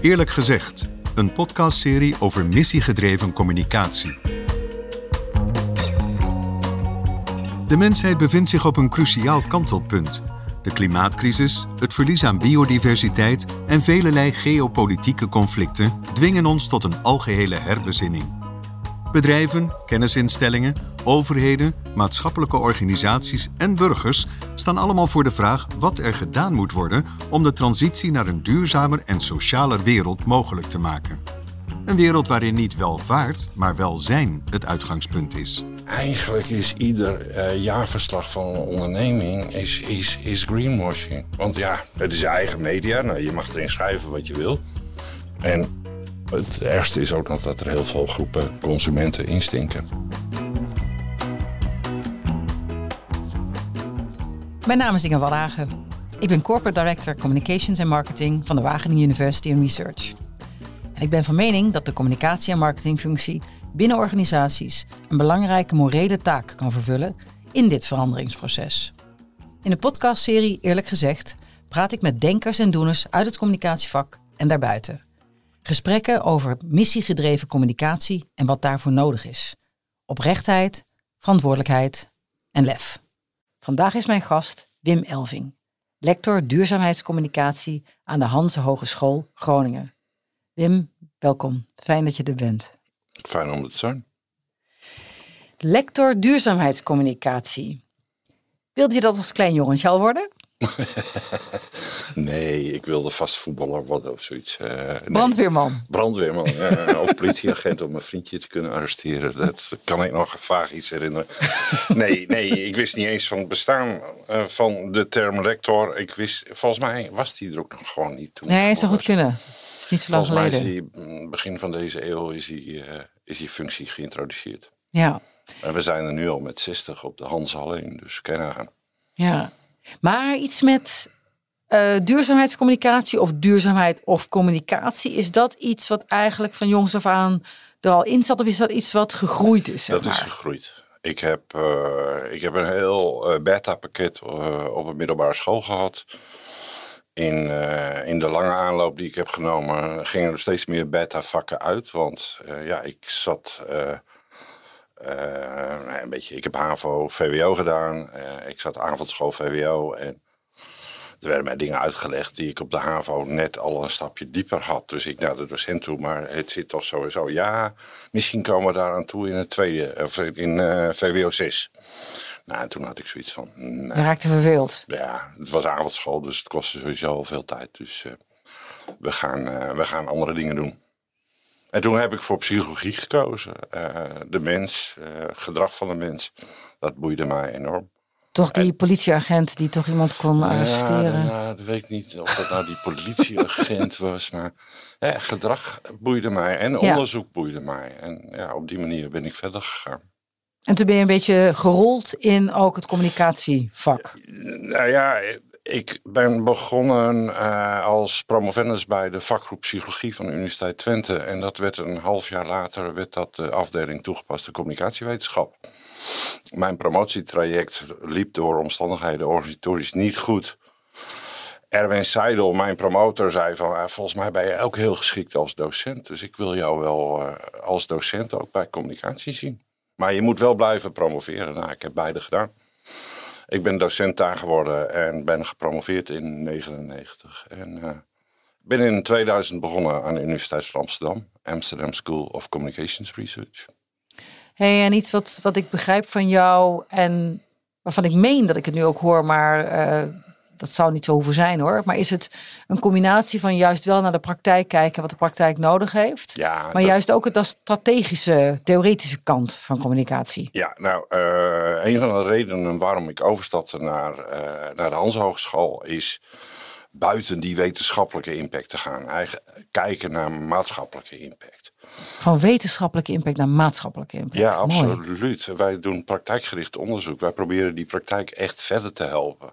Eerlijk gezegd, een podcastserie over missiegedreven communicatie. De mensheid bevindt zich op een cruciaal kantelpunt. De klimaatcrisis, het verlies aan biodiversiteit en velelei geopolitieke conflicten dwingen ons tot een algehele herbezinning. Bedrijven, kennisinstellingen, overheden, maatschappelijke organisaties en burgers staan allemaal voor de vraag wat er gedaan moet worden om de transitie naar een duurzamer en socialer wereld mogelijk te maken. Een wereld waarin niet welvaart, maar welzijn het uitgangspunt is. Eigenlijk is ieder uh, jaarverslag van een onderneming is, is, is greenwashing. Want ja, het is je eigen media. Nou, je mag erin schrijven wat je wil. En het ergste is ook nog dat er heel veel groepen consumenten instinken. Mijn naam is Inge Walhagen. Ik ben Corporate Director Communications en Marketing van de Wageningen University and Research. En ik ben van mening dat de communicatie- en marketingfunctie binnen organisaties een belangrijke morele taak kan vervullen in dit veranderingsproces. In de podcastserie Eerlijk gezegd praat ik met denkers en doeners uit het communicatievak en daarbuiten. Gesprekken over missiegedreven communicatie en wat daarvoor nodig is. Oprechtheid, verantwoordelijkheid en lef. Vandaag is mijn gast Wim Elving, lector duurzaamheidscommunicatie aan de Hanse Hogeschool Groningen. Wim, welkom. Fijn dat je er bent. Fijn om het te zijn. Lector duurzaamheidscommunicatie. Wilde je dat als klein jongetje al worden? nee, ik wilde vast voetballer worden of zoiets. Uh, nee. Brandweerman. Brandweerman, uh, of politieagent om mijn vriendje te kunnen arresteren. Dat kan ik nog vaag iets herinneren. nee, nee, ik wist niet eens van het bestaan uh, van de term lector. Ik wist, volgens mij was die er ook nog gewoon niet toen. Nee, zou goed kunnen. Het is niet zo lang volgens geleden. mij is die, mm, begin van deze eeuw is die, is die functie geïntroduceerd. Ja. En we zijn er nu al met 60 op de Hans alleen, dus nagaan. Ja. Maar iets met uh, duurzaamheidscommunicatie of duurzaamheid of communicatie, is dat iets wat eigenlijk van jongs af aan er al in zat? Of is dat iets wat gegroeid is? Zeg dat is gegroeid. Ik heb, uh, ik heb een heel uh, beta-pakket op een middelbare school gehad. In, in de lange aanloop die ik heb genomen gingen er steeds meer beta-vakken uit. Want ja, ik zat een beetje, ik heb HAVO, VWO gedaan. Uh, ik zat avondschool VWO en er werden mij dingen uitgelegd die ik op de HAVO net al een stapje dieper had. Dus ik naar de docent toe, maar het zit toch sowieso. Ja, misschien komen we daar aan toe in het tweede, of in uh, VWO 6. Nou, en toen had ik zoiets van... Nou, Je raakte verveeld. Ja, het was avondschool, dus het kostte sowieso al veel tijd. Dus we, gaan, we gaan andere dingen doen. En toen heb ik voor psychologie gekozen. Uh, de mens, uh, gedrag van de mens. Dat boeide mij enorm. Toch die en, politieagent die toch iemand kon arresteren? Ja, dat weet ik niet of dat nou die politieagent was. Maar ja, gedrag boeide mij en ja. onderzoek boeide mij. En ja, op die manier ben ik verder gegaan. En toen ben je een beetje gerold in ook het communicatievak. Nou ja, ik ben begonnen uh, als promovendus bij de vakgroep Psychologie van de Universiteit Twente. En dat werd een half jaar later werd dat de afdeling toegepaste communicatiewetenschap. Mijn promotietraject liep door omstandigheden organisatorisch niet goed. Erwin Seidel, mijn promotor, zei van... Uh, volgens mij ben je ook heel geschikt als docent. Dus ik wil jou wel uh, als docent ook bij communicatie zien. Maar je moet wel blijven promoveren. Nou, ik heb beide gedaan. Ik ben docent daar geworden en ben gepromoveerd in 1999. En uh, ben in 2000 begonnen aan de Universiteit van Amsterdam. Amsterdam School of Communications Research. Hey, en iets wat, wat ik begrijp van jou en waarvan ik meen dat ik het nu ook hoor, maar uh, dat zou niet zo hoeven zijn hoor. Maar is het een combinatie van juist wel naar de praktijk kijken wat de praktijk nodig heeft, ja, maar dat... juist ook de strategische, theoretische kant van communicatie? Ja, nou, uh, een van de redenen waarom ik overstapte naar, uh, naar de Hans Hogeschool is buiten die wetenschappelijke impact te gaan. Eigen, kijken naar maatschappelijke impact. Van wetenschappelijke impact naar maatschappelijke impact. Ja, absoluut. Mooi. Wij doen praktijkgericht onderzoek. Wij proberen die praktijk echt verder te helpen.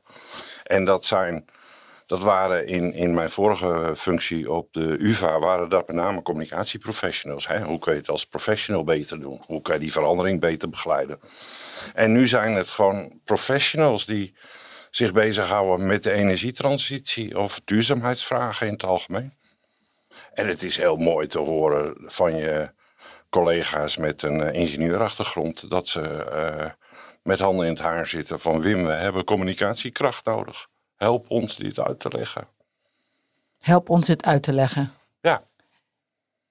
En dat zijn, dat waren in, in mijn vorige functie op de UvA, waren dat met name communicatieprofessionals. Hè? Hoe kun je het als professional beter doen? Hoe kan je die verandering beter begeleiden? En nu zijn het gewoon professionals die zich bezighouden met de energietransitie of duurzaamheidsvragen in het algemeen. En het is heel mooi te horen van je collega's met een eh, ingenieurachtergrond dat ze uh, met handen in het haar zitten van Wim, we hebben communicatiekracht nodig. Help ons dit uit te leggen. Help ons dit uit te leggen. Ja.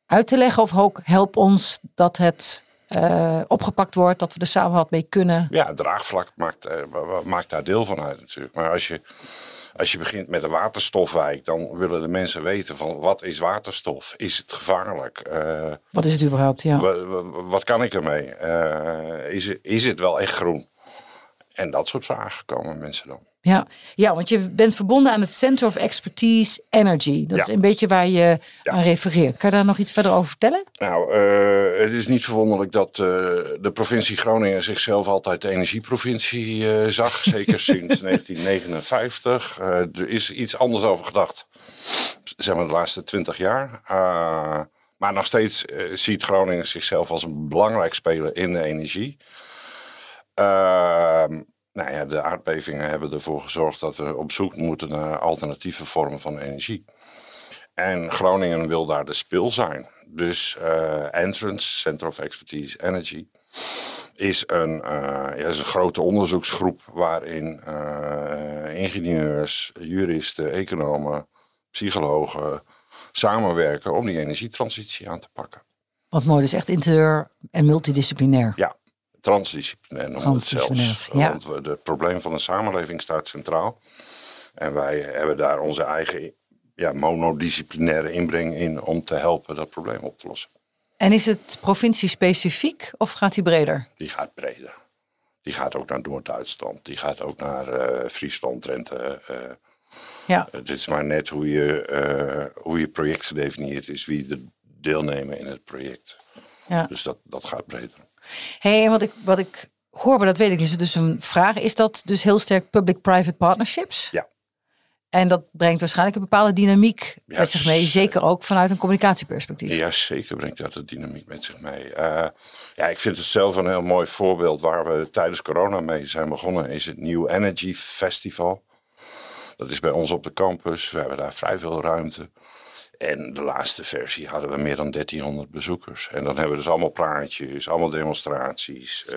Uit te leggen of ook help ons dat het uh, opgepakt wordt, dat we er samen wat mee kunnen. Ja, het draagvlak maakt, uh, maakt daar deel van uit natuurlijk. Maar als je, als je begint met een waterstofwijk, dan willen de mensen weten van wat is waterstof? Is het gevaarlijk? Uh, wat is het überhaupt, ja. Wat, kan ik ermee? is, is het wel echt groen? En dat soort vragen komen mensen dan. Ja, ja, want je bent verbonden aan het Center of Expertise Energy. Dat is een beetje waar je aan refereert. Kan je daar nog iets verder over vertellen? Nou, uh, het is niet verwonderlijk dat uh, de provincie Groningen zichzelf altijd de energieprovincie uh, zag. Zeker sinds 1959. er is iets anders over gedacht. Zeg maar de laatste twintig jaar. maar nog steeds ziet Groningen zichzelf als een belangrijk speler in de energie. Ehm nou ja, de aardbevingen hebben ervoor gezorgd dat we op zoek moeten naar alternatieve vormen van energie. En Groningen wil daar de spil zijn. Dus uh, Entrance, Center of Expertise Energy, is een, uh, ja, is een grote onderzoeksgroep waarin uh, ingenieurs, juristen, economen, psychologen samenwerken om die energietransitie aan te pakken. Wat mooi, dus echt inter- en multidisciplinair. Ja, transdisciplinair noemen het zelfs. Ja. Want we, het probleem van de samenleving staat centraal. En wij hebben daar onze eigen ja, monodisciplinaire inbreng in om te helpen dat probleem op te lossen. En is het provincie-specifiek of gaat die breder? Die gaat breder. Die gaat ook naar Noord-Duitsland. Die gaat ook naar uh, Friesland, Drenthe. Uh, ja. Het is maar net hoe je, uh, hoe je project gedefinieerd is, wie er deelnemen in het project. Ja. Dus dat, dat gaat breder hey, en wat ik, wat ik hoor, maar dat weet ik niet, is dus een vraag. Is dat dus heel sterk public-private partnerships? Ja. En dat brengt waarschijnlijk een bepaalde dynamiek ja, met zich mee. Zeker ook vanuit een communicatieperspectief. Ja, zeker brengt dat de dynamiek met zich mee. Uh, ja, ik vind het zelf een heel mooi voorbeeld waar we tijdens corona mee zijn begonnen. Is het New Energy Festival. Dat is bij ons op de campus. We hebben daar vrij veel ruimte. En de laatste versie hadden we meer dan 1300 bezoekers. En dan hebben we dus allemaal praatjes, allemaal demonstraties. Uh,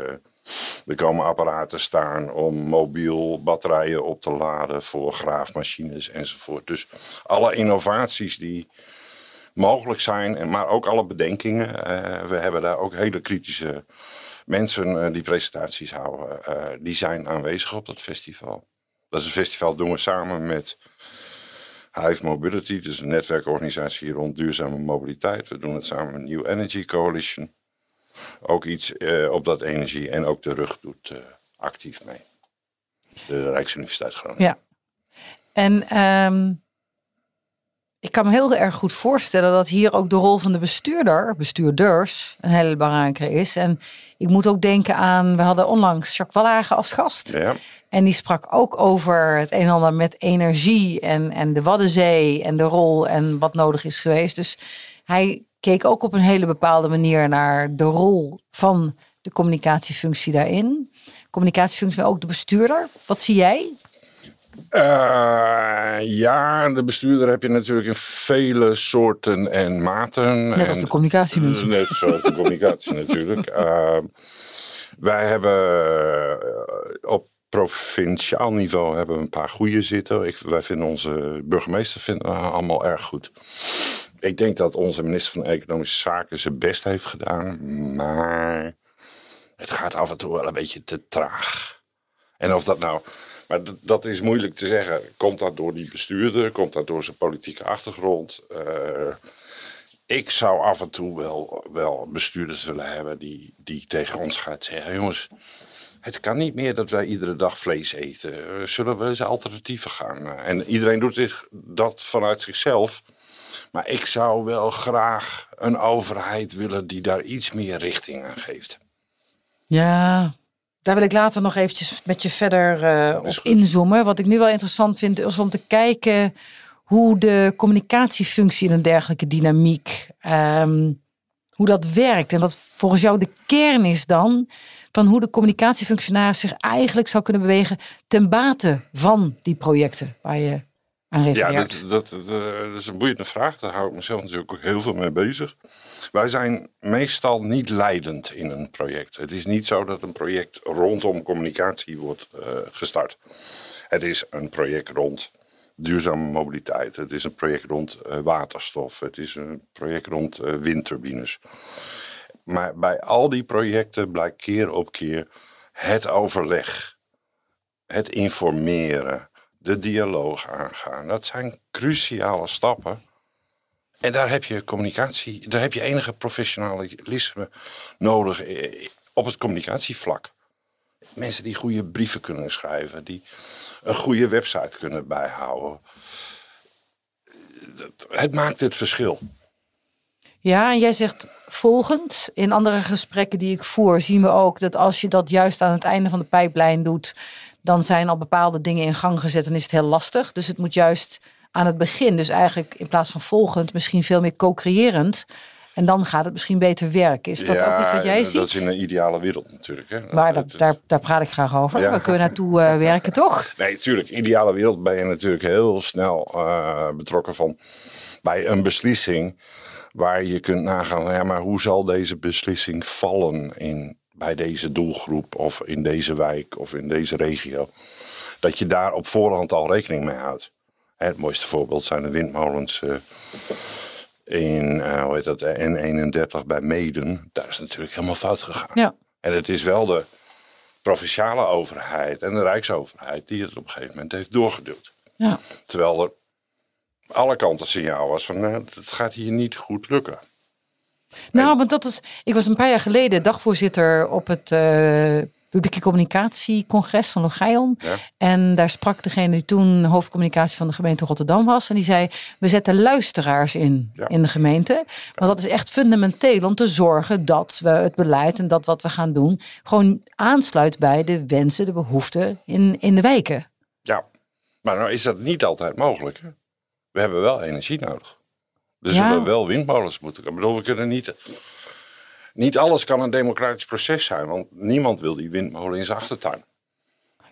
er komen apparaten staan om mobiel batterijen op te laden voor graafmachines enzovoort. Dus alle innovaties die mogelijk zijn, maar ook alle bedenkingen. Uh, we hebben daar ook hele kritische mensen uh, die presentaties houden. die zijn aanwezig op dat festival. Dat is een festival doen we samen met Hive Mobility, dus een netwerkorganisatie rond duurzame mobiliteit. We doen het samen met New Energy Coalition. Ook iets uh, op dat energie en ook de rug doet uh, actief mee. De Rijksuniversiteit Groningen. Ja. En um, ik kan me heel erg goed voorstellen dat hier ook de rol van de bestuurder, bestuurders, een hele belangrijke is. En ik moet ook denken aan, we hadden onlangs Jacques Wallage als gast. Ja. En die sprak ook over het een en ander met energie en, en de Waddenzee en de rol en wat nodig is geweest. Dus hij keek ook op een hele bepaalde manier naar de rol van de communicatiefunctie daarin. Communicatiefunctie, maar ook de bestuurder. Wat zie jij? Uh, ja, de bestuurder heb je natuurlijk in vele soorten en maten. Net als de communicatiemensen. Net zoals de communicatie natuurlijk. Uh, wij hebben op provinciaal niveau hebben we een paar goede zitten. Ik, wij vinden onze burgemeester vinden allemaal erg goed. Ik denk dat onze minister van Economische Zaken zijn best heeft gedaan. Maar het gaat af en toe wel een beetje te traag. En of dat nou. Maar dat is moeilijk te zeggen. Komt dat door die bestuurder? Komt dat door zijn politieke achtergrond? Uh, ik zou af en toe wel, wel bestuurders willen hebben die, die tegen ons gaat zeggen: jongens, het kan niet meer dat wij iedere dag vlees eten. Zullen we eens alternatieven gaan? En iedereen doet dat vanuit zichzelf. Maar ik zou wel graag een overheid willen die daar iets meer richting aan geeft. Ja, Daar wil ik later nog eventjes met je verder uh, op inzoomen. Wat ik nu wel interessant vind, is om te kijken hoe de communicatiefunctie in een dergelijke dynamiek, ehm, hoe dat werkt. En wat volgens jou de kern is dan van hoe de communicatiefunctionaris zich eigenlijk zou kunnen bewegen ten bate van die projecten waar je aan refereert. Ja, dat, dat, dat is een boeiende vraag. Daar hou ik mezelf natuurlijk ook heel veel mee bezig. Wij zijn meestal niet leidend in een project. Het is niet zo dat een project rondom communicatie wordt uh, gestart. Het is een project rond duurzame mobiliteit. Het is een project rond uh, waterstof. Het is een project rond uh, windturbines. Maar bij al die projecten blijkt keer op keer het overleg, het informeren, de dialoog aangaan. Dat zijn cruciale stappen en daar heb je communicatie, daar heb je enige professionalisme nodig op het communicatievlak. Mensen die goede brieven kunnen schrijven, die een goede website kunnen bijhouden. Het maakt het verschil. Ja, en jij zegt volgend. In andere gesprekken die ik voer, zien we ook dat als je dat juist aan het einde van de pijplijn doet, dan zijn al bepaalde dingen in gang gezet en is het heel lastig. Dus het moet juist aan het begin. Dus eigenlijk in plaats van volgend, misschien veel meer co-creërend. En dan gaat het misschien beter werken. Is dat ook iets wat jij ziet? Dat is in een ideale wereld natuurlijk. Hè. Maar dat, daar, daar praat ik graag over. We kunnen naartoe uh, werken, toch? Nee, natuurlijk. Ideale wereld ben je natuurlijk heel snel uh, betrokken van bij een beslissing waar je kunt nagaan, ja, maar hoe zal deze beslissing vallen in, bij deze doelgroep of in deze wijk of in deze regio? Dat je daar op voorhand al rekening mee houdt. Het mooiste voorbeeld zijn de windmolens uh, in uh, hoe heet dat, N31 bij Meden. Daar is natuurlijk helemaal fout gegaan. Ja. En het is wel de provinciale overheid en de rijksoverheid die het op een gegeven moment heeft doorgeduwd. Ja. Terwijl er alle kanten signaal was van nou, het gaat hier niet goed lukken. Nou, want dat is. Ik was een paar jaar geleden dagvoorzitter op het uh, publieke communicatiecongres van Logeion. En daar sprak degene die toen hoofdcommunicatie van de gemeente Rotterdam was. En die zei, we zetten luisteraars in, in de gemeente. Want dat is echt fundamenteel om te zorgen dat we het beleid en dat wat we gaan doen... gewoon aansluit bij de wensen, de behoeften in, in de wijken. Ja, maar nou is dat niet altijd mogelijk. Hè? We hebben wel energie nodig. Dus we hebben wel windmolens moeten. Ik bedoel, we kunnen niet niet alles kan een democratisch proces zijn, want niemand wil die windmolen in zijn achtertuin.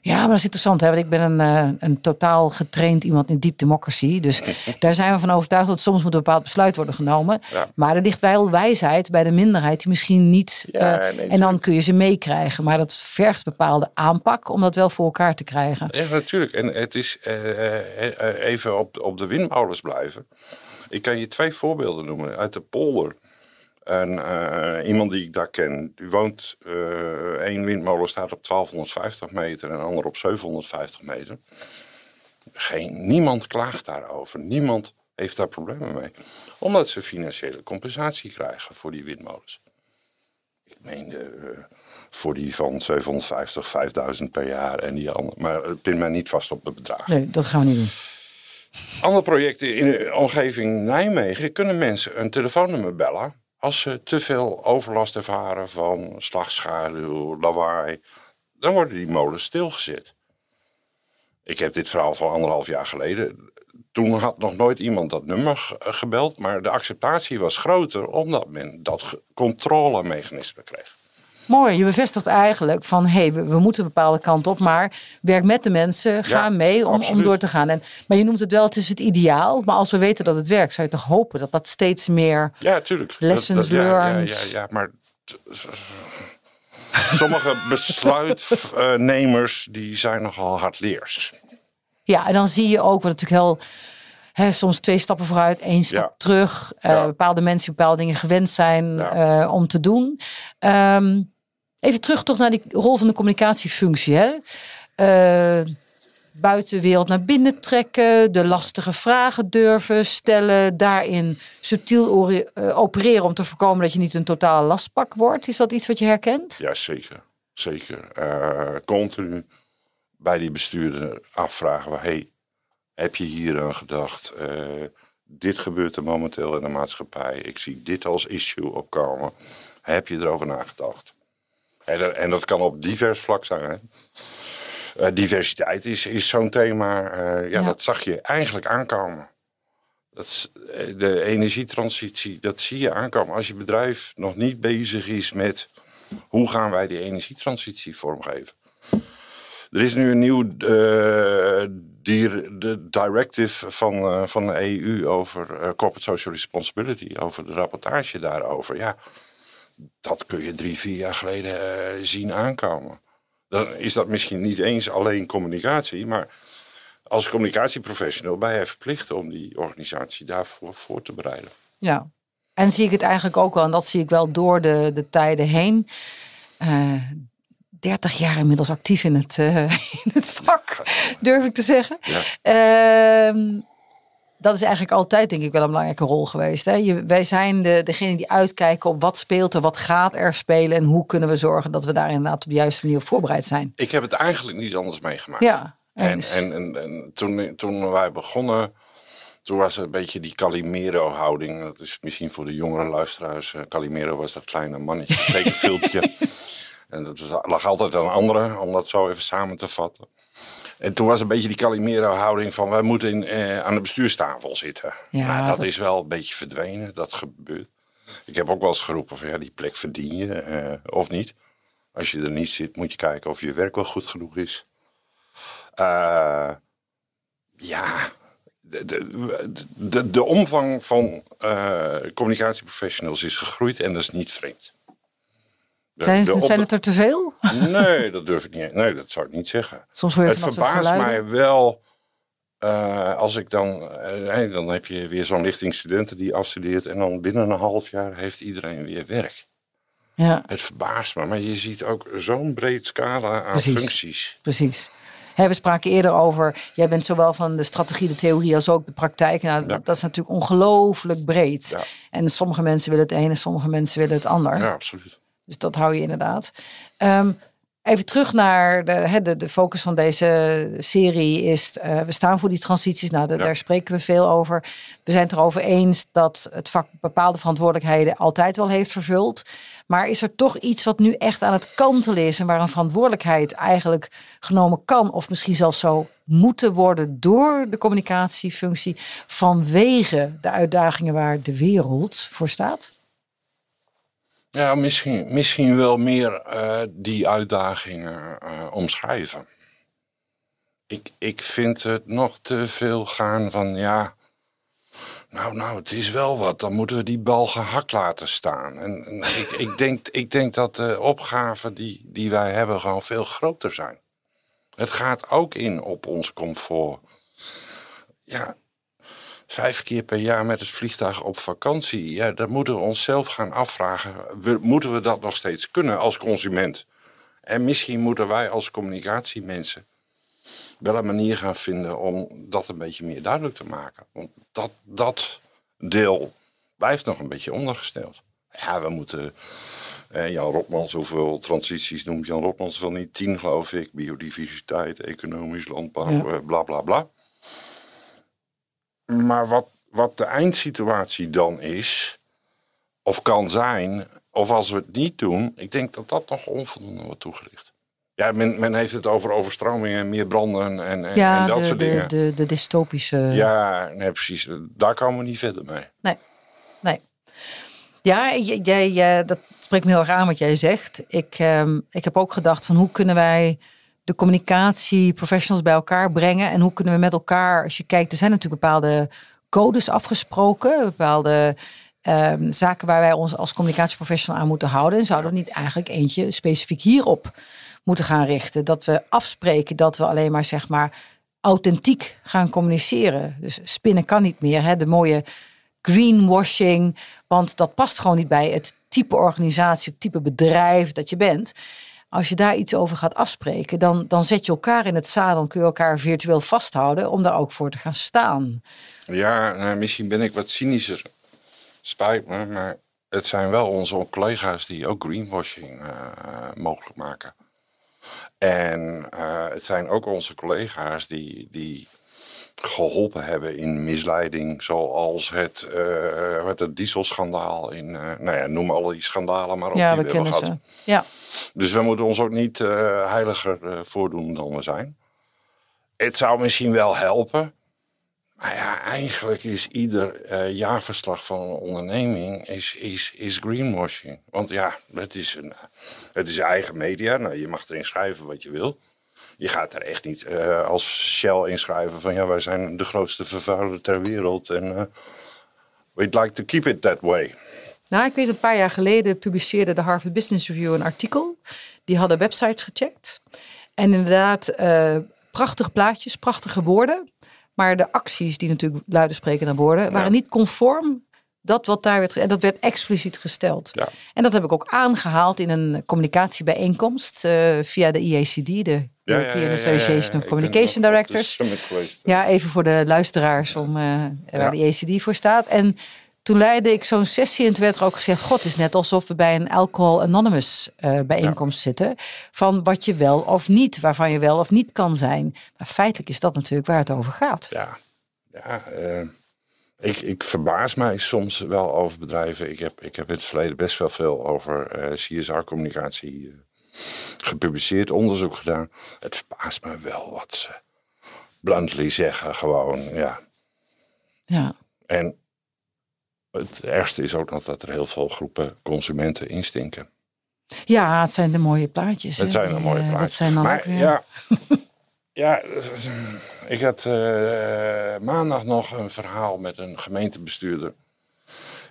Ja, maar dat is interessant. Hè? Want ik ben een, uh, een totaal getraind iemand in deep democracy. Dus daar zijn we van overtuigd dat soms moet een bepaald besluit worden genomen. Maar er ligt wel wijsheid bij de minderheid die misschien niet. Uh, en dan kun je ze meekrijgen. Maar dat vergt bepaalde aanpak om dat wel voor elkaar te krijgen. Ja, natuurlijk. En het is uh, even op, op de windmolens blijven. Ik kan je twee voorbeelden noemen uit de polder. En uh, iemand die ik daar ken, die woont, uh, één windmolen staat op 1250 meter en een ander op 750 meter. Geen, niemand klaagt daarover. Niemand heeft daar problemen mee. Omdat ze financiële compensatie krijgen voor die windmolens. Ik meen uh, voor die van 750, 5000 per jaar en die andere. Maar het pint mij niet vast op het bedrag. Nee, dat gaan we niet doen. Andere projecten in de omgeving Nijmegen kunnen mensen een telefoonnummer bellen als ze te veel overlast ervaren van slagschaduw, lawaai, dan worden die molens stilgezet. Ik heb dit verhaal van anderhalf jaar geleden. Toen had nog nooit iemand dat nummer gebeld, maar de acceptatie was groter omdat men dat controlemechanisme kreeg. Mooi, je bevestigt eigenlijk van hé, hey, we, moeten een bepaalde kant op, maar werk met de mensen, ga mee om, om door te gaan. En, maar je noemt het wel, het is het ideaal, maar als we weten dat het werkt, zou je toch hopen dat dat steeds meer ja, tuurlijk. lessons dat, learned. Ja, ja, ja, maar sommige besluitnemers die zijn nogal hardleers. Ja, en dan zie je ook wat natuurlijk heel He, soms twee stappen vooruit, één stap terug. Uh, Bepaalde mensen bepaalde dingen gewend zijn uh, om te doen. Um, Even terug toch naar die rol van de communicatiefunctie. Hè? Uh, buitenwereld naar binnen trekken, de lastige vragen durven stellen, daarin subtiel uh, opereren om te voorkomen dat je niet een totale lastpak wordt. Is dat iets wat je herkent? Ja, zeker. Zeker. Uh, continu bij die bestuurder afvragen: hey, heb je hier aan gedacht? dit gebeurt er momenteel in de maatschappij. Ik zie dit als issue opkomen. Heb je erover nagedacht? En dat, en dat kan op divers vlak zijn. Hè? Uh, diversiteit is, is zo'n thema. Uh, ja, ja, dat zag je eigenlijk aankomen. Dat, de energietransitie, dat zie je aankomen. Als je bedrijf nog niet bezig is met hoe gaan wij die energietransitie vormgeven. Er is nu een nieuw uh, de directive van, uh, van de EU over uh, corporate social responsibility, over de rapportage daarover. Ja, dat kun je drie, vier jaar geleden zien aankomen. Dan is dat misschien niet eens alleen communicatie, maar als communicatieprofessional ben je verplicht om die organisatie daarvoor voor te bereiden. Ja, en zie ik het eigenlijk ook wel, en dat zie ik wel door de, de tijden heen. Uh, 30 jaar inmiddels actief in het, uh, in het vak, durf ik te zeggen. Ja. Uh, dat is eigenlijk altijd, denk ik, wel een belangrijke rol geweest. Hè? Je, wij zijn de, degene die uitkijken op wat speelt er, wat gaat er spelen en hoe kunnen we zorgen dat we daar inderdaad op de juiste manier op voorbereid zijn. Ik heb het eigenlijk niet anders meegemaakt. Ja, en, en, en, en, toen, toen wij begonnen, toen was er een beetje die Calimero-houding. Dat is misschien voor de jongere luisteraars. Uh, Calimero was dat kleine mannetje, tekenfilmpje. en dat was, lag altijd aan anderen, om dat zo even samen te vatten. En toen was een beetje die Calimero-houding van wij moeten in, eh, aan de bestuurstafel zitten. Ja, maar dat, is wel een beetje verdwenen, dat gebeurt. Ik heb ook wel eens geroepen van ja, die plek verdien je eh, of niet. Als je er niet zit, moet je kijken of je werk wel goed genoeg is. Uh, ja, de, de, de, omvang van communicatieprofessionals is gegroeid en dat is niet vreemd. Zijn, zijn het er te veel? Nee, dat durf ik niet. Nee, dat zou ik niet zeggen. Soms het verbaast mij wel uh, als ik dan. Uh, dan heb je weer zo'n lichting studenten die afstudeert. En dan binnen een half jaar heeft iedereen weer werk. Ja. Het verbaast me. Maar je ziet ook zo'n breed scala aan functies. Precies we spraken eerder over, jij bent zowel van de strategie, de theorie als ook de praktijk. Nou, dat, is natuurlijk ongelooflijk breed. En sommige mensen willen het ene, sommige mensen willen het ander. Ja, absoluut. Dus dat hou je inderdaad. Ehm, even terug naar de, de, de, focus van deze serie is, uh, we staan voor die transities. Nou, daar spreken we veel over. We zijn het erover eens dat het vak bepaalde verantwoordelijkheden altijd wel heeft vervuld. Maar is er toch iets wat nu echt aan het kantelen is en waar een verantwoordelijkheid eigenlijk genomen kan of misschien zelfs zo moeten worden door de communicatiefunctie vanwege de uitdagingen waar de wereld voor staat? Ja, misschien, misschien wel meer uh, die uitdagingen uh, omschrijven. Ik, ik vind het nog te veel gaan van ja. Nou, nou, het is wel wat. Dan moeten we die bal gehakt laten staan. En, en ik, ik, denk, ik denk dat de opgaven die, die wij hebben gewoon veel groter zijn. Het gaat ook in op ons comfort. Ja, vijf keer per jaar met het vliegtuig op vakantie. Ja, dat moeten we onszelf gaan afvragen. We, moeten we dat nog steeds kunnen als consument? En misschien moeten wij als communicatiemensen wel een manier gaan vinden om dat een beetje meer duidelijk te maken. Want dat, dat deel blijft nog een beetje ondergesteld. Ja, we moeten. Eh, Jan Rotmans, hoeveel transities noemt Jan Rotmans wel niet? Tien, geloof ik. Biodiversiteit, economisch, landbouw, ja. Eh, bla bla bla. Maar wat, wat de eindsituatie dan is, of kan zijn, of als we het niet doen, ik denk dat dat nog onvoldoende wordt toegelicht. Ja, men, men heeft het over overstromingen, meer branden en, en, en dat soort dingen. De, de, de dystopische. Ja, nee, precies. Daar komen we niet verder mee. Nee, nee. Ja, jij, jij, dat spreekt me heel erg aan wat jij zegt. Ik, um, ik heb ook gedacht van hoe kunnen wij de communicatie professionals bij elkaar brengen en hoe kunnen we met elkaar, als je kijkt, er zijn natuurlijk bepaalde codes afgesproken, bepaalde um, zaken waar wij ons als communicatieprofessional aan moeten houden. En zouden we niet eigenlijk eentje specifiek hierop moeten gaan richten. Dat we afspreken dat we alleen maar zeg maar authentiek gaan communiceren. Dus spinnen kan niet meer. Hè? De mooie greenwashing. Want dat past gewoon niet bij het type organisatie, het type bedrijf dat je bent. Als je daar iets over gaat afspreken, dan, dan zet je elkaar in het zadel. kun je elkaar virtueel vasthouden om daar ook voor te gaan staan. Ja, nou, misschien ben ik wat cynischer. Spijt me, maar het zijn wel onze collega's die ook greenwashing uh, mogelijk maken. En uh, het zijn ook onze collega's die, die geholpen hebben in misleiding, zoals het, uh, het dieselschandaal in, uh, nou ja, noem alle die schandalen maar op ja, die we kennen ze. Ja. Dus we moeten ons ook niet uh, heiliger voordoen dan we zijn. Het zou misschien wel helpen. Maar ja, eigenlijk is ieder jaarverslag van een onderneming is, is, is greenwashing. Want ja, het is, een, het is eigen media. Nou, je mag erin schrijven wat je wil. Je gaat er echt niet uh, als Shell inschrijven van ja, wij zijn de grootste vervuiler ter wereld en uh, we'd like to keep it that way. Nou, ik weet een paar jaar geleden publiceerde de Harvard Business Review een artikel. Die hadden websites gecheckt. En inderdaad, uh, prachtige plaatjes, prachtige woorden. Maar de acties, die natuurlijk luide spreken naar woorden, waren niet conform dat wat daar werd, en dat werd expliciet gesteld. Ja. En dat heb ik ook aangehaald in een communicatiebijeenkomst uh, via de IACD, de Ja, European ja, Association of Communication Directors. geweest. Ja, even voor de luisteraars om eh, waar de IACD voor staat. En toen leidde ik zo'n sessie en toen werd er ook gezegd: God, het is net alsof we bij een Alcohol Anonymous eh, bijeenkomst zitten. Van wat je wel of niet, waarvan je wel of niet kan zijn. Maar feitelijk is dat natuurlijk waar het over gaat. Ja, ja eh, ik, ik verbaas mij soms wel over bedrijven. Ik heb, ik heb in het verleden best wel veel over eh, CSR-communicatie eh, gepubliceerd, onderzoek gedaan. Het verbaast me wel wat ze bluntly zeggen, gewoon, ja. Ja. En het ergste is ook nog dat er heel veel groepen consumenten instinken. Ja, het zijn de mooie plaatjes. Het zijn de mooie eh, plaatjes. Dat zijn dan maar ook weer... ja, ja, ik had eh, maandag nog een verhaal met een gemeentebestuurder.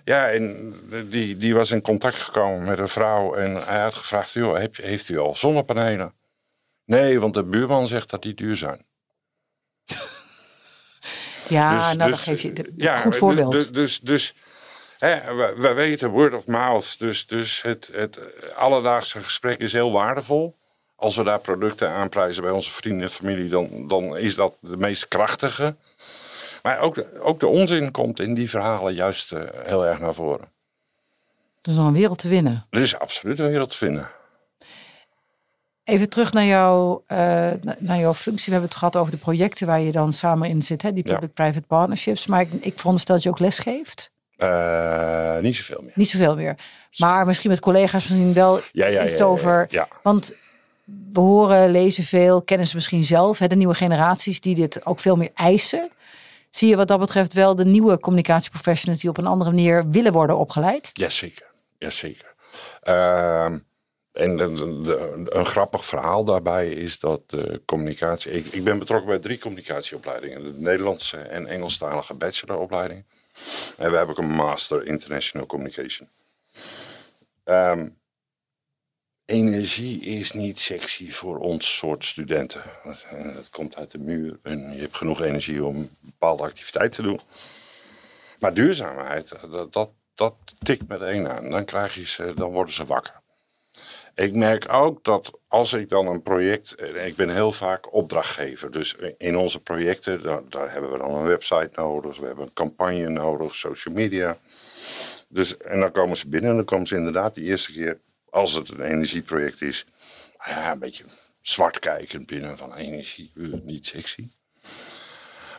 Ja, en die, die was in contact gekomen met een vrouw en hij had gevraagd, joh, heb, heeft u al zonnepanelen? Nee, want de buurman zegt dat die duur zijn. Ja, Dus- nou dan dus, geef je ja, goed voorbeeld. Dus, dus, dus hè, we, we weten word of mouth. Dus, dus het, het alledaagse gesprek is heel waardevol. Als we daar producten aanprijzen bij onze vrienden en familie, dan, dan is dat de meest krachtige. Maar ook de, ook de onzin komt in die verhalen juist eh, heel erg naar voren. Er is nog een wereld te winnen. Er is absoluut een wereld te vinden. Even terug naar, jouw eh, na- naar jouw functie. We hebben het gehad over de projecten waar je dan samen in zit. Hè? Die Ja. public-private partnerships. Maar ik, ik veronderstel dat je ook les geeft. Eh, niet zoveel meer. Niet zoveel meer. Maar misschien met collega's misschien wel Ja, ja, iets over. Ja, Want we horen, lezen veel, kennen ze misschien zelf. Hè? De nieuwe generaties die dit ook veel meer eisen. Zie je wat dat betreft wel de nieuwe communicatieprofessionals die op een andere manier willen worden opgeleid? Jazeker, jazeker. Ehm en een grappig verhaal daarbij is dat de communicatie... Ik, ik ben betrokken bij drie communicatieopleidingen. De Nederlandse en Engelstalige bacheloropleiding. En we hebben ook een Master International Communication. Ehm, energie is niet sexy voor ons soort studenten. Eh, dat komt uit de muur en je hebt genoeg energie om bepaalde activiteit te doen. Maar duurzaamheid, dat, dat, dat tikt meteen aan. Dan, krijg je ze, dan worden ze wakker. Ik merk ook dat als ik dan een project... eh, Ik ben heel vaak opdrachtgever. Dus in onze projecten, daar, daar hebben we dan een website nodig. We hebben een campagne nodig, social media. Dus, en dan komen ze binnen en dan komen ze inderdaad de eerste keer... Als het een energieproject is, ja, een beetje zwart kijkend binnen van energie, eh, niet sexy.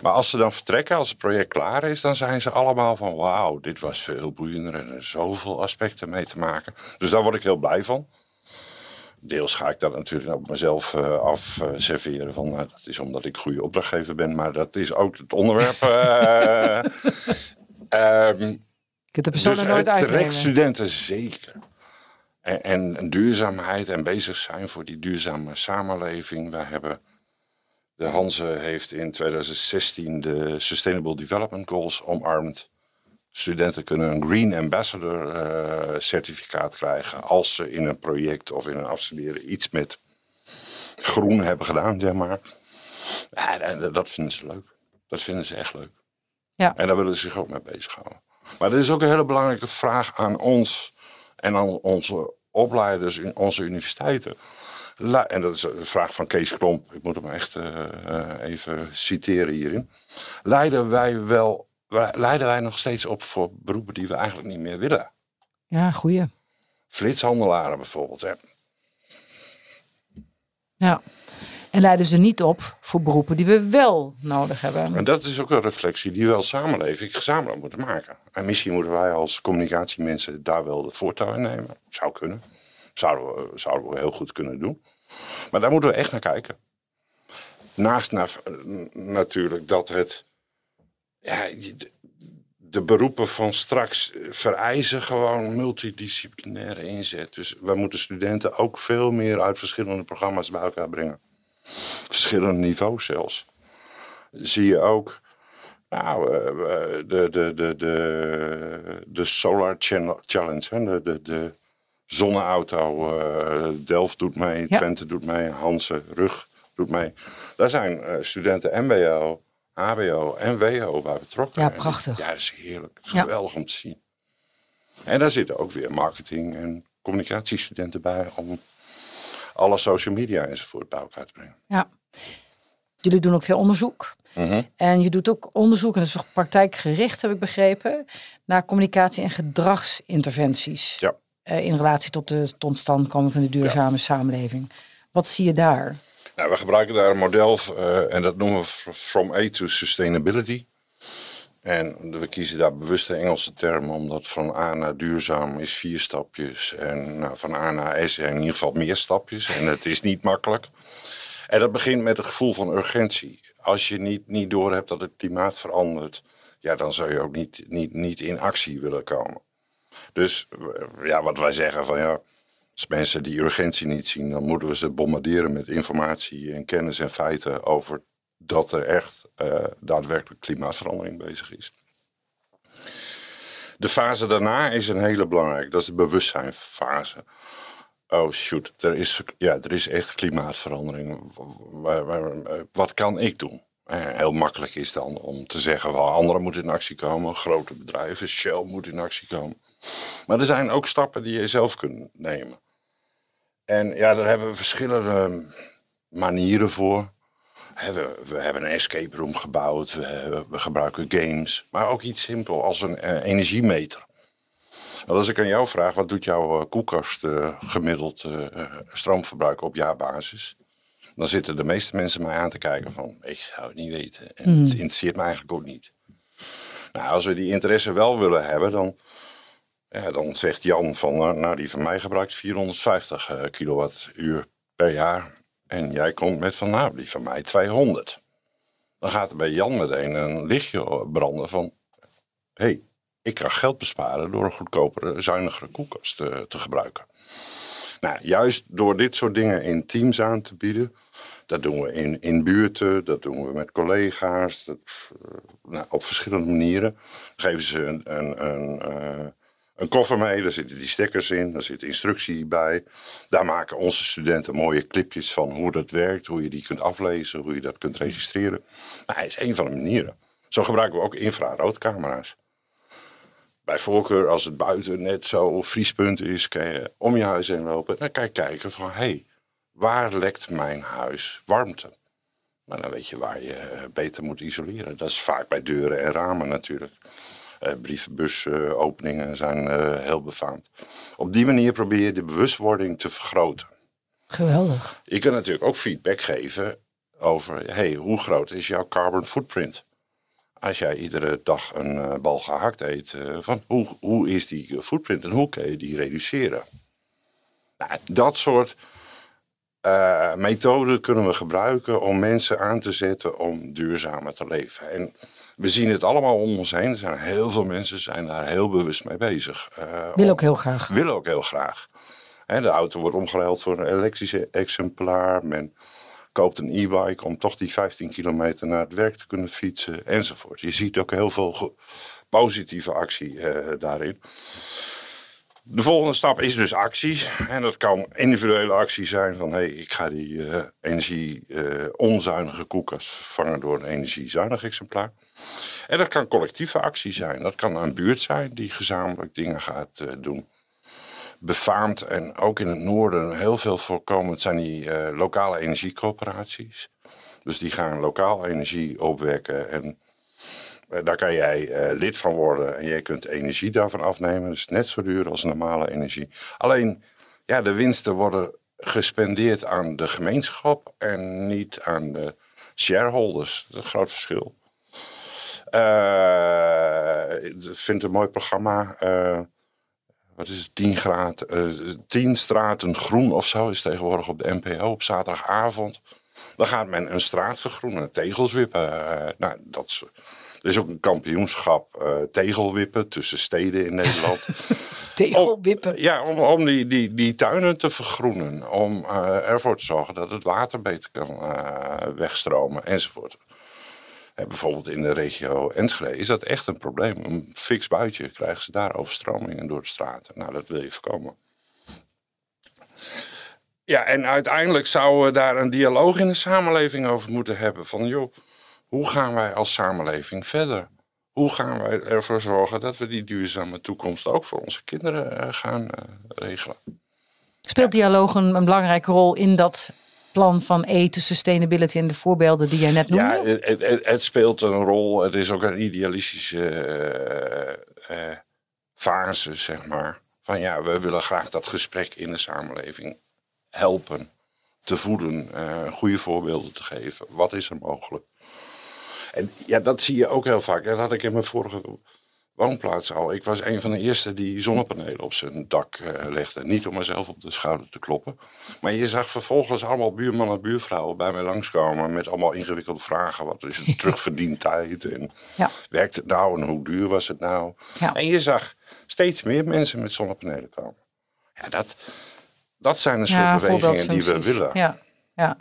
Maar als ze dan vertrekken, als het project klaar is, dan zijn ze allemaal van wauw, dit was veel boeiender en er zoveel aspecten mee te maken. Dus daar word ik heel blij van. Deels ga ik dat natuurlijk op mezelf eh af eh, serveren. Van, nou, dat is omdat ik goede opdrachtgever ben, maar dat is ook het onderwerp. eh, ehm, Ik heb de persoon dus nooit studenten zeker. En, en duurzaamheid en bezig zijn voor die duurzame samenleving. We hebben, de Hanze heeft in 2016 de Sustainable Development Goals omarmd. Studenten kunnen een Green Ambassador eh, certificaat krijgen als ze in een project of in een afstuderen iets met groen hebben gedaan, zeg maar. Ja, dat vinden ze leuk. Dat vinden ze echt leuk. Ja. En daar willen ze zich ook mee bezighouden. Maar dit is ook een hele belangrijke vraag aan ons en aan onze opleiders in onze universiteiten. La- en dat is een vraag van Kees Klomp. Ik moet hem echt eh, eh, even citeren hierin. Leiden wij wel, leiden wij nog steeds op voor beroepen die we eigenlijk niet meer willen? Ja, goeie. Flitshandelaren bijvoorbeeld. Hè. Ja. En leiden ze niet op voor beroepen die we wel nodig hebben. En dat is ook een reflectie die we als samenleving gezamenlijk moeten maken. En misschien moeten wij als communicatiemensen daar wel de voortouw in nemen. Zou kunnen. Zouden we, zouden we heel goed kunnen doen. Maar daar moeten we echt naar kijken. Naast natuurlijk dat het. Ja, de beroepen van straks vereisen gewoon multidisciplinaire inzet. Dus we moeten studenten ook veel meer uit verschillende programma's bij elkaar brengen. Verschillende niveaus zelfs. Zie je ook. Nou, eh, de, de, de, de, de Solar Challenge, de, de, de zonneauto. Uh, Delft doet mee, Twente doet mee, Hansen, Rug doet mee. Daar zijn studenten MBO, HBO en WO bij betrokken. Ja, prachtig. ja, dat is heerlijk. Dat is geweldig om te zien. En daar zitten ook weer marketing en communicatiestudenten bij om alle social media enzovoort bij elkaar te brengen. Ja. Jullie doen ook veel onderzoek. Mhm. En je doet ook onderzoek, en dat is praktijkgericht, heb ik begrepen, naar communicatie- en gedragsinterventies. Ja. Uh, in relatie tot de totstandkoming van de duurzame samenleving. Wat zie je daar? Nou, we gebruiken daar een model uh, en dat noemen we From A to Sustainability. En we kiezen daar bewust de Engelse term, omdat van A naar duurzaam is vier stapjes. En nou, van A naar S in ieder geval meer stapjes. En het is niet makkelijk. En dat begint met het gevoel van urgentie. Als je niet, niet doorhebt dat het klimaat verandert, ja, dan zou je ook niet, niet, niet in actie willen komen. Dus ja, wat wij zeggen van ja, als mensen die urgentie niet zien, dan moeten we ze bombarderen met informatie en kennis en feiten over dat er echt uh, daadwerkelijk klimaatverandering bezig is. De fase daarna is een hele belangrijke, dat is de bewustzijnfase. Oh shoot, er is, ja, er is echt klimaatverandering. Wat kan ik doen? Eh, heel makkelijk is dan om te zeggen, wel, anderen moeten in actie komen, grote bedrijven, Shell moet in actie komen. Maar er zijn ook stappen die je zelf kunt nemen. En ja, daar hebben we verschillende manieren voor. We, we hebben een escape room gebouwd, we, we, gebruiken games, maar ook iets simpel als een uh, energiemeter. als ik aan jou vraag, wat doet jouw uh, koelkast uh, gemiddeld stroomverbruik op jaarbasis? Dan zitten de meeste mensen mij aan te kijken van, ik zou het niet weten. En mm. het interesseert me eigenlijk ook niet. Nou, als we die interesse wel willen hebben, dan ja, dan zegt Jan van, nou, nou die van mij gebruikt 450 uh, kilowattuur per jaar. En jij komt met van, nou die van mij 200. Dan gaat er bij Jan meteen een lichtje branden van, hé, hey, ik kan geld besparen door een goedkopere, zuinigere koelkast te, eh, te gebruiken. Nou, juist door dit soort dingen in teams aan te bieden, dat doen we in, in buurten, dat doen we met collega's, dat, uh, nou, op verschillende manieren. geven ze een, een, een uh, een koffer mee, daar zitten die stekkers in, daar zit instructie bij. Daar maken onze studenten mooie clipjes van hoe dat werkt, hoe je die kunt aflezen, hoe je dat kunt registreren. Nou, hij is een van de manieren. Zo gebruiken we ook infraroodcamera's. Bij voorkeur, als het buiten net zo vriespunt is, kan je om je huis heen lopen. Dan kan je kijken van, hé, hey, waar lekt mijn huis warmte? Maar dan weet je waar je beter moet isoleren. Dat is vaak bij deuren en ramen natuurlijk. Uh, brievenbusopeningen zijn uh, heel befaamd. Op die manier probeer je de bewustwording te vergroten. Geweldig. Je kunt natuurlijk ook feedback geven over hey, hoe groot is jouw carbon footprint? Als jij iedere dag een bal gehakt eet, van hoe, hoe is die footprint en hoe kun je die reduceren? Nou, dat soort methoden kunnen we gebruiken om mensen aan te zetten om duurzamer te leven. En we zien het allemaal om ons heen. Er zijn heel veel mensen zijn daar heel bewust mee bezig. Uh, Wil ook heel graag. Willen ook heel graag. En de auto wordt omgeruild voor een elektrische exemplaar. Men koopt een e-bike om toch die 15 kilometer naar het werk te kunnen fietsen enzovoort. Je ziet ook heel veel positieve actie uh, daarin. De volgende stap is dus actie. En dat kan individuele actie zijn van... hey, ik ga die uh, energie uh, onzuinige koelkast vervangen door een energiezuinig exemplaar. En dat kan collectieve actie zijn. Dat kan een buurt zijn die gezamenlijk dingen gaat uh, doen. Befaamd en ook in het noorden heel veel voorkomend zijn die lokale energiecoöperaties. Dus die gaan lokaal energie opwekken en daar kan jij lid van worden en jij kunt energie daarvan afnemen. Dus net zo duur als normale energie. Alleen, ja, de winsten worden gespendeerd aan de gemeenschap en niet aan de shareholders. Dat is een groot verschil. Uh, ik vind een mooi programma. Wat is het? 10 graden, uh, 10 straten groen of zo is tegenwoordig op de NPO op zaterdagavond. Dan gaat men een straat vergroenen, tegels wippen. Nou, dat er is ook een kampioenschap uh, tegelwippen tussen steden in Nederland. tegelwippen? ja, om, om die, die, die tuinen te vergroenen. Om uh, ervoor te zorgen dat het water beter kan wegstromen enzovoort. En bijvoorbeeld in de regio Enschede is dat echt een probleem. Een fix buitje krijgen ze daar overstromingen door de straten. Nou, dat wil je voorkomen. Ja, en uiteindelijk zouden we daar een dialoog in de samenleving over moeten hebben. Van joh, hoe gaan wij als samenleving verder? Hoe gaan wij ervoor zorgen dat we die duurzame toekomst ook voor onze kinderen uh, gaan uh, regelen? Speelt dialoog een, een, belangrijke rol in dat plan van E to sustainability en de voorbeelden die jij net noemde? Ja, het, het, het speelt een rol. Het is ook een idealistische uh, fase, zeg maar. Van ja, we willen graag dat gesprek in de samenleving helpen te voeden, uh, goede voorbeelden te geven. Wat is er mogelijk? En ja, dat zie je ook heel vaak. Dat had ik in mijn vorige woonplaats al. Ik was een van de eerste die zonnepanelen op zijn dak uh, legde. Niet om mezelf op de schouder te kloppen. Maar je zag vervolgens allemaal buurmannen en buurvrouwen bij mij langskomen... met allemaal ingewikkelde vragen. Wat is het terugverdientijd? En ja. werkt het nou? En hoe duur was het nou? Ja. En je zag steeds meer mensen met zonnepanelen komen. Ja, dat, dat zijn de soort ja, bewegingen die we willen. Ja, ja.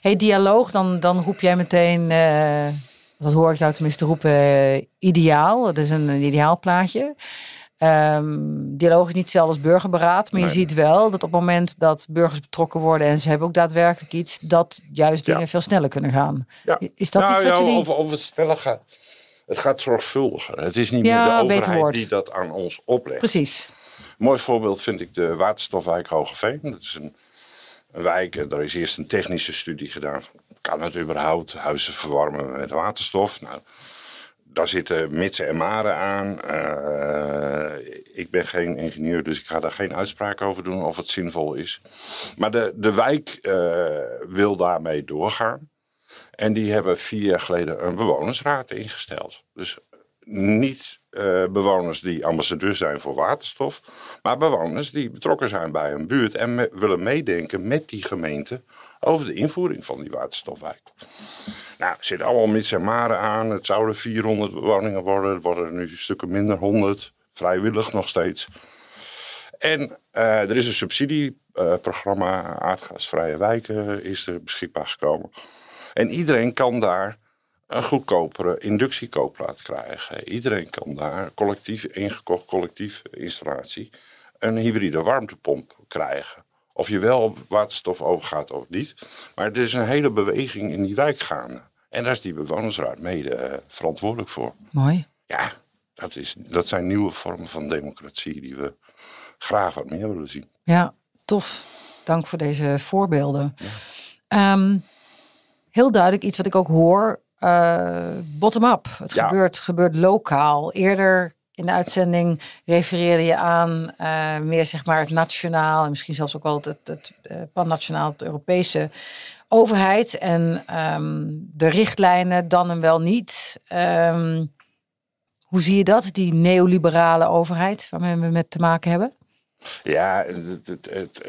Hey, dialoog, dan, dan roep jij meteen... Uh dat hoor ik jou tenminste roepen, uh, ideaal. Dat is een, een ideaal plaatje. Um, dialoog is niet hetzelfde als burgerberaad, maar je ziet wel dat op het moment dat burgers betrokken worden en ze hebben ook daadwerkelijk iets, dat juist dingen veel sneller kunnen gaan. Ja. Is dat nou, iets wat ja, jullie... of, of het sneller gaat. Het gaat zorgvuldiger. Het is niet meer de overheid die dat aan ons oplegt. Precies. Een mooi voorbeeld vind ik de waterstofwijk Hogeveen. Dat is een, een wijk, er is eerst een technische studie gedaan van kan het überhaupt huizen verwarmen met waterstof? Nou, daar zitten mitsen en maren aan. Uh, ik ben geen ingenieur, dus ik ga daar geen uitspraak over doen of het zinvol is. Maar de, de wijk uh, wil daarmee doorgaan. En die hebben vier jaar geleden een bewonersraad ingesteld. Dus niet uh, bewoners die ambassadeur zijn voor waterstof, maar bewoners die betrokken zijn bij een buurt en willen meedenken met die gemeente over de invoering van die waterstofwijk. Nou, zitten allemaal mits en maren aan. Het zouden 400 woningen worden. Het worden er nu stukken minder, 100. Vrijwillig nog steeds. En uh, er is een subsidieprogramma, uh, aardgasvrije wijken, is er beschikbaar gekomen. En iedereen kan daar een goedkopere inductiekoopplaat krijgen. Iedereen kan daar collectief ingekocht, collectief installatie, een hybride warmtepomp krijgen. Of je wel op waterstof overgaat of niet. Maar er is een hele beweging in die wijk gaande. En daar is die bewonersraad mede uh, verantwoordelijk voor. Mooi. Ja, dat, is, dat zijn nieuwe vormen van democratie die we graag wat meer willen zien. Ja, tof. Dank voor deze voorbeelden. Ja. Um, heel duidelijk iets wat ik ook hoor. Uh, Bottom-up. Het ja. gebeurt, gebeurt lokaal. Eerder in de uitzending refereerde je aan uh, meer zeg maar het nationaal en misschien zelfs ook wel het, het, het uh, pan-nationaal, het Europese overheid en um, de richtlijnen dan en wel niet. Um, hoe zie je dat, die neoliberale overheid waarmee we met te maken hebben? Ja, het, het,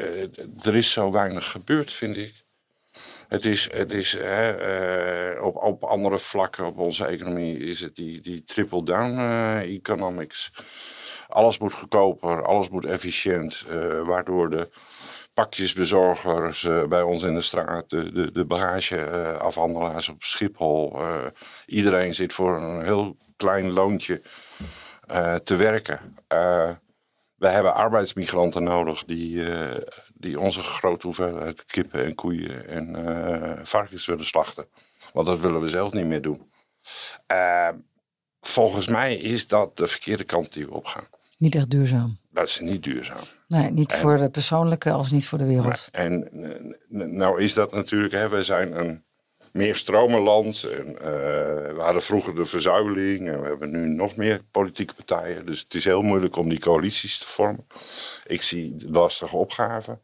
er is zo weinig gebeurd, vind ik. Het is, het is hè, uh, op, op andere vlakken op onze economie is het die, die triple-down uh, economics. Alles moet goedkoper, alles moet efficiënt, uh, waardoor de pakjesbezorgers bij ons in de straat, de, de, de bagageafhandelaars op Schiphol, iedereen zit voor een heel klein loontje te werken. we hebben arbeidsmigranten nodig die die onze grote hoeveelheid kippen en koeien en uh, varkens willen slachten. Want dat willen we zelf niet meer doen. Uh, volgens mij is dat de verkeerde kant die we opgaan. Niet echt duurzaam. Dat is niet duurzaam. Nee, niet voor de persoonlijke als niet voor de wereld. En nou is dat natuurlijk, hè, we zijn een meer stromenland. En, uh, we hadden vroeger de verzuiling en we hebben nu nog meer politieke partijen. Dus het is heel moeilijk om die coalities te vormen. Ik zie lastige opgaven.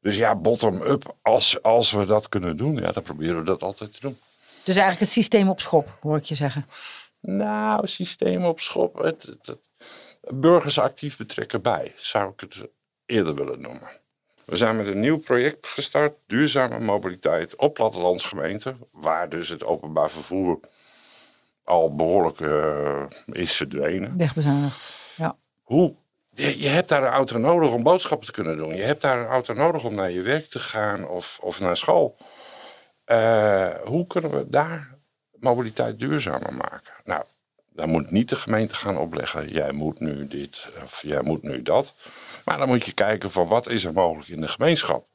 Dus ja, bottom-up, als, als we dat kunnen doen, ja, dan proberen we dat altijd te doen. Dus eigenlijk het systeem op schop, hoor ik je zeggen. Nou, systeem op schop. Het, het, het- burgers actief betrekken bij, zou ik het eerder willen noemen. We zijn met een nieuw project gestart, duurzame mobiliteit op plattelandsgemeenten, waar dus het openbaar vervoer al behoorlijk eh, is verdwenen. Wegbezuinigd. Ja. Hoe, je, je hebt daar een auto nodig om boodschappen te kunnen doen. Je hebt daar een auto nodig om naar je werk te gaan of, of naar school. Eh, hoe kunnen we daar mobiliteit duurzamer maken? Nou, dan moet niet de gemeente gaan opleggen. Jij moet nu dit of jij moet nu dat. Maar dan moet je kijken van wat is er mogelijk in de gemeenschap.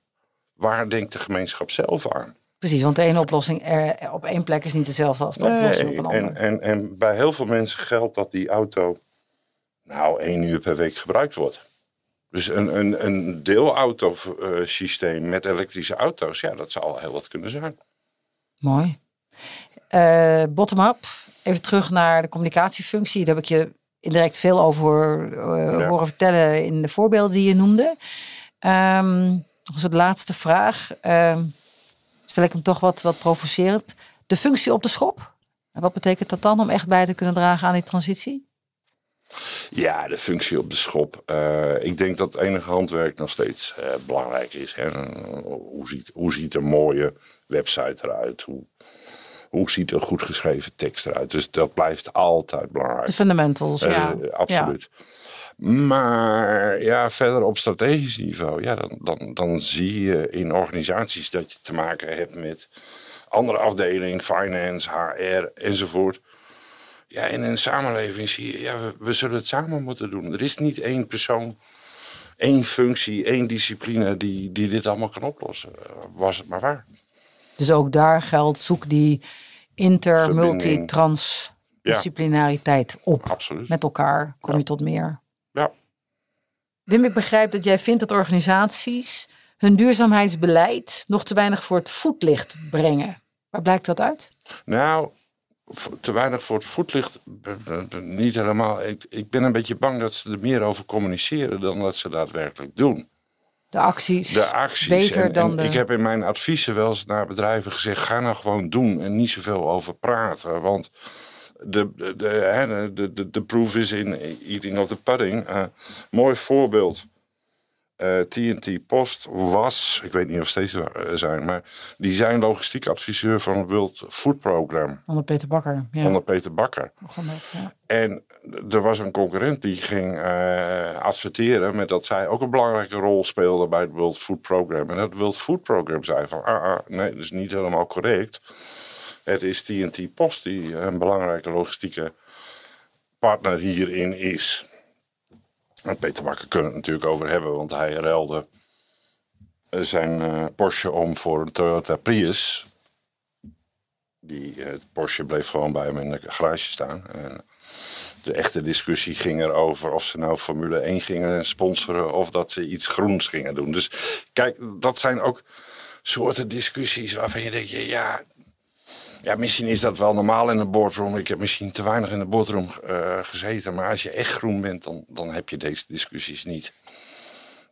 Waar denkt de gemeenschap zelf aan? Precies, want de ene oplossing er, op één plek is niet dezelfde als de oplossing op een en, andere. en, en bij heel veel mensen geldt dat die auto nou één uur per week gebruikt wordt. Dus een, een, een deelautosysteem met elektrische auto's, ja, dat zou al heel wat kunnen zijn. Mooi. Eh, Bottom-up, even terug naar de communicatiefunctie. Daar heb ik je indirect veel over eh, Ja. horen vertellen in de voorbeelden die je noemde. Ehm nog eens de laatste vraag. Ehm, stel ik hem toch wat, wat provocerend. De functie op de schop. En wat betekent dat dan om echt bij te kunnen dragen aan die transitie? Ja, de functie op de schop. Eh, ik denk dat enige handwerk nog steeds belangrijk is. Hè. Hoe, ziet, hoe ziet een mooie website eruit? Hoe, hoe ziet een goed geschreven tekst eruit? Dus dat blijft altijd belangrijk. De fundamentals, Eh, ja. absoluut. Maar ja, verder op strategisch niveau, ja, dan, dan, dan zie je in organisaties dat je te maken hebt met andere afdelingen, finance, HR enzovoort. Ja, in een samenleving zie je, ja, we, we zullen het samen moeten doen. Er is niet één persoon, één functie, één discipline die, die dit allemaal kan oplossen. Was het maar waar. Dus ook daar geldt, zoek die inter, Verbinding. multi, transdisciplinariteit op. Absoluut. Met elkaar kom je tot meer. Ja. Wim, ik begrijp dat jij vindt dat organisaties hun duurzaamheidsbeleid nog te weinig voor het voetlicht brengen. Waar blijkt dat uit? Nou, te weinig voor het voetlicht. Niet helemaal. Ik, ik ben een beetje bang dat ze er meer over communiceren dan dat ze daadwerkelijk doen. De acties. De acties. Beter En- dan en de... Ik heb in mijn adviezen wel eens naar bedrijven gezegd: ga nou gewoon doen en niet zoveel over praten. Want de, de, de, de, de, de proof is in eating of the pudding. Eh, mooi voorbeeld. Eh, TNT Post was, ik weet niet of steeds eh, zijn, maar die zijn logistiek adviseur van het World Food Program Onder Peter Bakker. Ja, onder Peter Bakker. dat, ja. En er was een concurrent die ging eh, adverteren met dat zij ook een belangrijke rol speelde bij het World Food Program. En het World Food Program zei van, ah, ah nee, dat is niet helemaal correct. Het is TNT Post die een belangrijke logistieke partner hierin is. En Peter Bakker kunnen het natuurlijk over hebben, want hij ruilde eh, zijn eh, Porsche om voor een Toyota Prius. Die eh, Porsche bleef gewoon bij hem in de garage staan. En de echte discussie ging erover of ze nou Formule 1 gingen sponsoren of dat ze iets groens gingen doen. Dus kijk, dat zijn ook soorten discussies waarvan je denkt, ja, ja, misschien is dat wel normaal in een boardroom. Ik heb misschien te weinig in de boardroom eh, gezeten. Maar als je echt groen bent, dan, dan heb je deze discussies niet.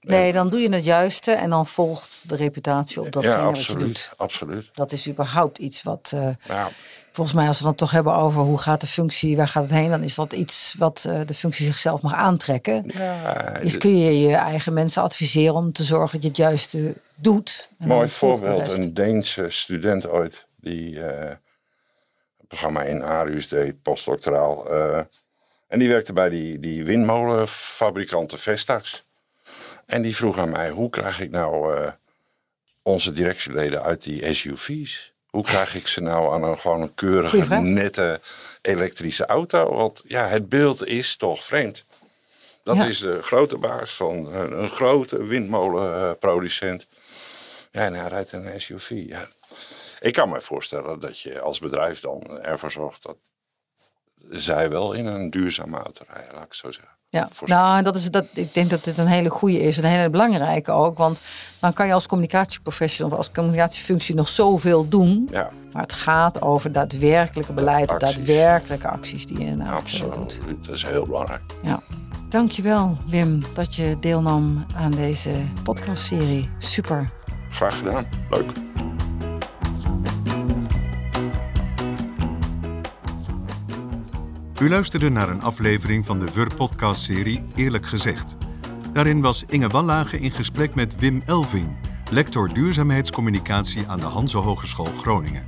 Nee, dan doe je het juiste en dan volgt de reputatie op datgene ja, wat je absoluut. doet. absoluut. Dat is überhaupt iets wat, Ja, volgens mij, als we dan toch hebben over hoe gaat de functie, waar gaat het heen, dan is dat iets wat eh, de functie zichzelf mag aantrekken. ja, Is kun je je eigen mensen adviseren om te zorgen dat je het juiste doet. Mooi voorbeeld. Een Deense student ooit die programma in Aarhus deed, postdoctoraal. eh, en die werkte bij die, die windmolenfabrikanten Vestax. En die vroeg aan mij, hoe krijg ik nou eh, onze directieleden uit die SUV's? Hoe krijg ik ze nou aan een, gewoon een keurige, nette elektrische auto? Want ja, het beeld is toch vreemd. Dat Ja. is de grote baas van een, een grote windmolenproducent. Ja, en hij rijdt een SUV. Ja. Ik kan me voorstellen dat je als bedrijf dan ervoor zorgt dat zij wel in een duurzame auto rijden, laat ik zo zeggen. Ja, nou, dat is, dat, ik denk dat dit een hele goede is. Een hele belangrijke ook. Want dan kan je als communicatieprofessional of als communicatiefunctie nog zoveel doen. Ja, Maar het gaat over daadwerkelijke beleid, Acties. daadwerkelijke acties die je inderdaad eh, doet. absoluut. Dat is heel belangrijk. Ja. Dankjewel Wim dat je deelnam aan deze podcastserie. Super. Graag gedaan. Leuk. U luisterde naar een aflevering van de WUR-podcastserie Eerlijk Gezegd. Daarin was Inge Wallage in gesprek met Wim Elving, lector duurzaamheidscommunicatie aan de Hanse Hogeschool Groningen.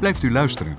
Blijft u luisteren.